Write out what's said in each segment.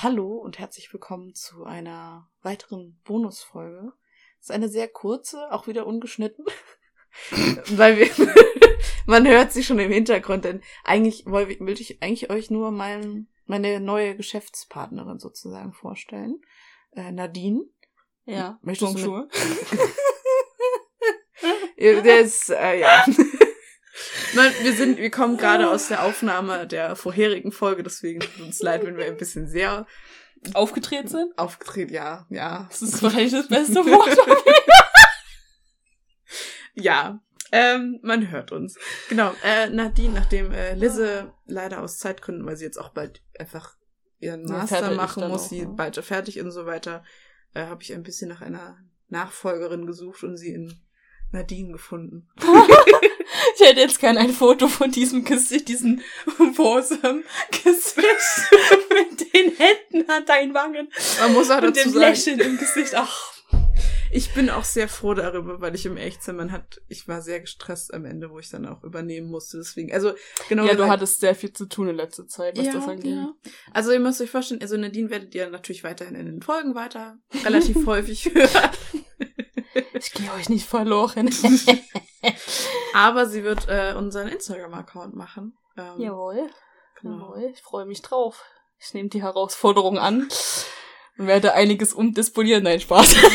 Hallo und herzlich willkommen zu einer weiteren Bonusfolge. Das ist eine sehr kurze, auch wieder ungeschnitten, weil wir, man hört sie schon im Hintergrund, denn eigentlich wollte ich eigentlich euch nur mein, meine neue Geschäftspartnerin sozusagen vorstellen, äh, Nadine. Ja, Möchtest du Bonjour. Der ist, äh, ja. Nein, wir sind, wir kommen gerade aus der Aufnahme der vorherigen Folge, deswegen tut uns leid, wenn wir ein bisschen sehr Aufgedreht sind? aufgetreten, ja, ja, Das ist wahrscheinlich das beste Wort. ja. Ähm, man hört uns. Genau, äh, Nadine, nachdem äh, Lisse leider aus Zeitgründen, weil sie jetzt auch bald einfach ihren Master machen muss, auch, sie ne? bald fertig und so weiter, äh, habe ich ein bisschen nach einer Nachfolgerin gesucht und sie in Nadine gefunden. Ich hätte jetzt gern ein Foto von diesem Gesicht, diesen wholesome Gesicht mit den Händen an deinen Wangen Man muss auch und dazu dem sagen, Lächeln im Gesicht. Ach, Ich bin auch sehr froh darüber, weil ich im Echtzimmer man hat, ich war sehr gestresst am Ende, wo ich dann auch übernehmen musste. Deswegen, also genau. ja, du hattest sehr viel zu tun in letzter Zeit, was ja, das angeht. ja. Also ihr müsst euch vorstellen, also Nadine werdet ihr natürlich weiterhin in den Folgen weiter relativ häufig hören. Ich gehe euch nicht verloren. Aber sie wird äh, unseren Instagram-Account machen. Ähm, Jawohl. Genau. Jawohl, ich freue mich drauf. Ich nehme die Herausforderung an und werde einiges umdisponieren. Nein, Spaß.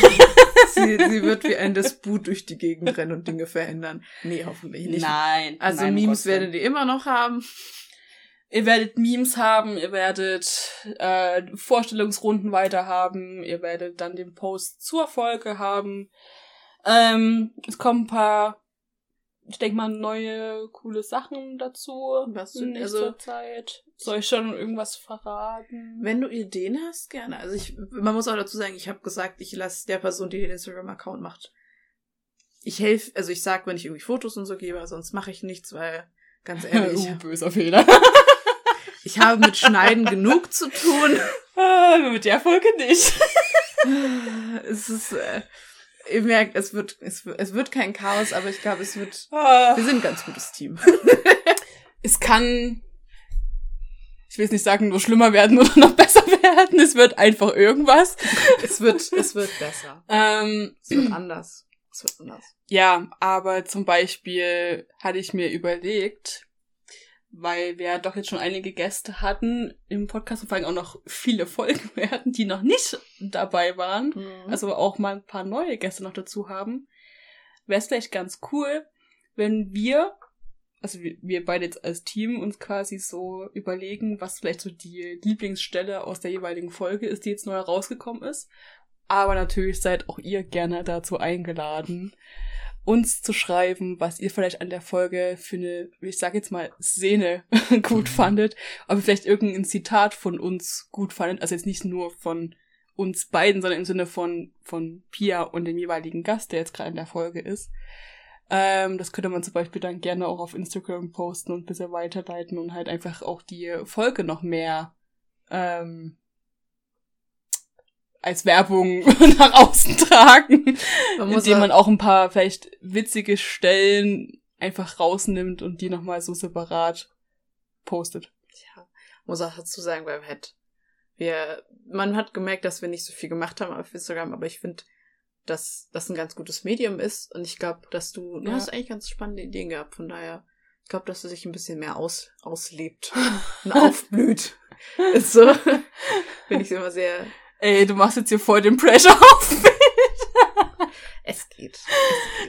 Sie, sie wird wie ein Disput durch die Gegend rennen und Dinge verändern. Nee, hoffentlich nicht. Nein. Also nein, Memes werdet ihr immer noch haben. Ihr werdet Memes haben, ihr werdet äh, Vorstellungsrunden weiter haben, ihr werdet dann den Post zur Folge haben. Ähm, es kommen ein paar, ich denke mal, neue, coole Sachen dazu Was in nächster Also- Zeit. Soll ich schon irgendwas verraten? Wenn du Ideen hast, gerne. Also ich, man muss auch dazu sagen, ich habe gesagt, ich lasse der Person, die den Instagram-Account macht, ich helfe, also ich sag, wenn ich irgendwie Fotos und so gebe, sonst mache ich nichts, weil ganz ehrlich, uh, böser Fehler. ich habe mit Schneiden genug zu tun. Ah, Mit der Folge nicht. Es ist, äh, ihr merkt, es wird, es, wird- es wird kein Chaos, aber ich glaube, es wird, Ah. wir sind ein ganz gutes Team. es kann, ich will jetzt nicht sagen, nur schlimmer werden oder noch besser werden. Es wird einfach irgendwas. Es wird, es wird besser. Ähm, Es wird anders. Es wird anders. ja, aber zum Beispiel hatte ich mir überlegt, weil wir doch jetzt schon einige Gäste hatten im Podcast und vor allem auch noch viele Folgen werden, die noch nicht dabei waren. Also auch mal ein paar neue Gäste noch dazu haben. Wäre es vielleicht ganz cool, wenn wir, also wir, wir beide jetzt als Team uns quasi so überlegen, was vielleicht so die Lieblingsstelle aus der jeweiligen Folge ist, die jetzt neu rausgekommen ist. Aber natürlich seid auch ihr gerne dazu eingeladen, uns zu schreiben, was ihr vielleicht an der Folge für eine, ich sag jetzt mal, Szene gut fandet, aber vielleicht irgendein Zitat von uns gut fandet, also jetzt nicht nur von uns beiden, sondern im Sinne von, von Pia und dem jeweiligen Gast, der jetzt gerade in der Folge ist. Ähm, das könnte man zum Beispiel dann gerne auch auf Instagram posten und ein bisschen weiterleiten und halt einfach auch die Folge noch mehr ähm, als Werbung nach außen tragen, Man muss indem auch- man auch ein paar vielleicht witzige Stellen einfach rausnimmt und die nochmal so separat postet. Tja, muss auch dazu sagen, weil wir halt, wir, man hat gemerkt, dass wir nicht so viel gemacht haben auf Instagram, aber ich finde, dass das ein ganz gutes Medium ist und ich glaube, dass du, du Ja. hast eigentlich ganz spannende Ideen gehabt, von daher, ich glaube, dass du sich ein bisschen mehr aus, auslebt und aufblüht. ist so, finde ich immer sehr, Ey, du machst jetzt hier voll den Pressure auf mich. es geht.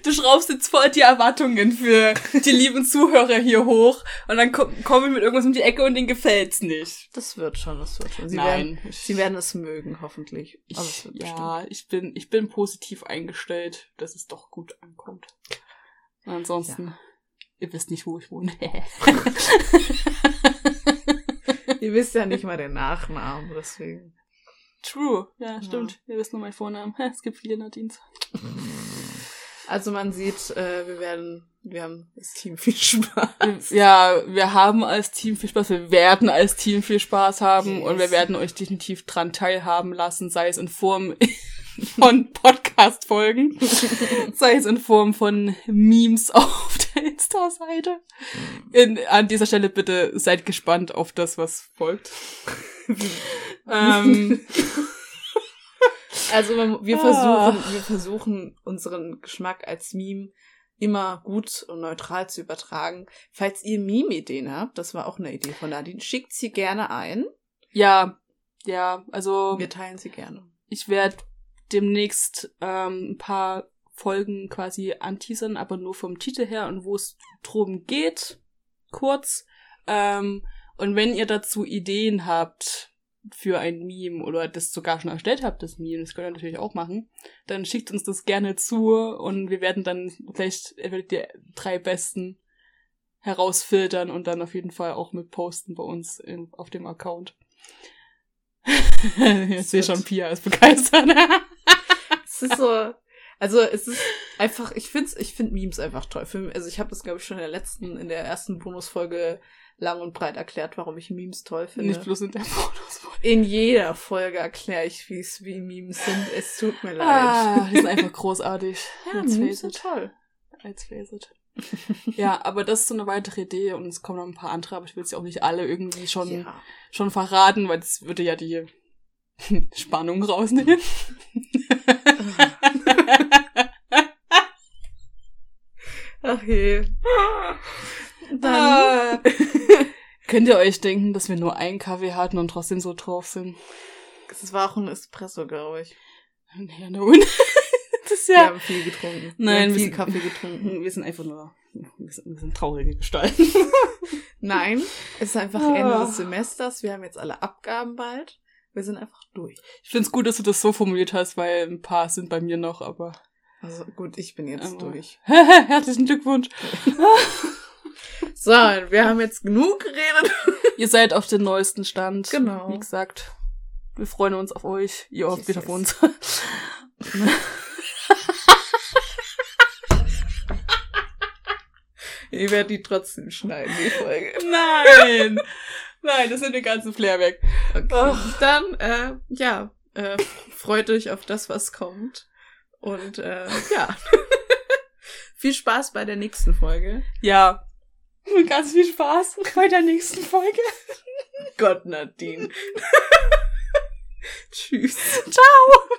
Du schraubst jetzt voll die Erwartungen für die lieben Zuhörer hier hoch und dann ko kommen wir mit irgendwas um die Ecke und denen gefällt's nicht. Das wird schon, das wird schon. Sie Nein. werden, sie werden es mögen, hoffentlich. Ich, wird bestimmt. ja, ich bin, ich bin positiv eingestellt, dass es doch gut ankommt. Und ansonsten, ihr wisst nicht, wo ich wohne. Ihr wisst ja nicht mal den Nachnamen, deswegen. True. Ja, stimmt. Ihr wisst nur meinen Vornamen. Es gibt viele Nadines. Also man sieht, äh, wir werden, wir haben das Team viel Spaß. Ja, wir haben als Team viel Spaß, wir werden als Team viel Spaß haben Yes. und wir werden euch definitiv dran teilhaben lassen, sei es in Form von Podcast-Folgen, sei es in Form von Memes auf der Insta-Seite. In, an dieser Stelle bitte seid gespannt auf das, was folgt. Ähm, Also wir versuchen, wir versuchen unseren Geschmack als Meme immer gut und neutral zu übertragen. Falls ihr Meme-Ideen habt, das war auch eine Idee von Nadine, schickt sie gerne ein. ja, ja, also Wir teilen sie gerne. ich werde demnächst ähm, ein paar Folgen quasi anteasern, aber nur vom Titel her und wo es drum geht, kurz. Ähm, und wenn ihr dazu Ideen habt für ein Meme oder das sogar schon erstellt habt, das Meme, das könnt ihr natürlich auch machen, dann schickt uns das gerne zu und wir werden dann vielleicht ihr drei besten herausfiltern und dann auf jeden Fall auch mit posten bei uns in, auf dem Account. ich sehe schon, Pia ist begeistert. Es ist so, also es ist einfach, ich find's, ich find Memes einfach toll. Also ich habe das glaube ich schon in der letzten, in der ersten Bonusfolge lang und breit erklärt, warum ich Memes toll finde. Nicht bloß in der Fotos. in jeder Folge erkläre ich, wie es wie Memes sind. Es tut mir leid. Ah, die sind einfach großartig. ja, Let's Memes sind toll. Let's face it. ja, aber das ist so eine weitere Idee und es kommen noch ein paar andere, aber ich will sie auch nicht alle irgendwie schon, Ja. schon verraten, weil das würde ja die Spannung rausnehmen. Ach je. Dann. Ah. Könnt ihr euch denken, dass wir nur einen Kaffee hatten und trotzdem so drauf sind? Es war auch ein Espresso, glaube ich. Ja, nun. das ist Wir ja. haben viel getrunken. Nein, wir haben wir viel sind- Kaffee getrunken. Wir sind einfach nur. Wir sind, wir sind traurige Gestalten. Nein, es ist einfach Ah. Ende des Semesters. Wir haben jetzt alle Abgaben bald. Wir sind einfach durch. Ich find's gut, dass du das so formuliert hast, weil ein paar sind bei mir noch, aber. Also gut, ich bin jetzt Aber- durch. Herzlichen Glückwunsch. So, wir haben jetzt genug geredet. Ihr seid auf dem neuesten Stand. Genau. Wie gesagt, wir freuen uns auf euch. Ihr hofft wieder auf uns. Ich werde die trotzdem schneiden, die Folge. Nein! Nein, das sind den ganzen Flair weg. Okay. Ach. Dann, äh, ja, äh, freut euch auf das, was kommt. Und äh, ja. Viel Spaß bei der nächsten Folge. Ja. Ganz viel Spaß bei der nächsten Folge. Gott, Nadine. Tschüss. Ciao!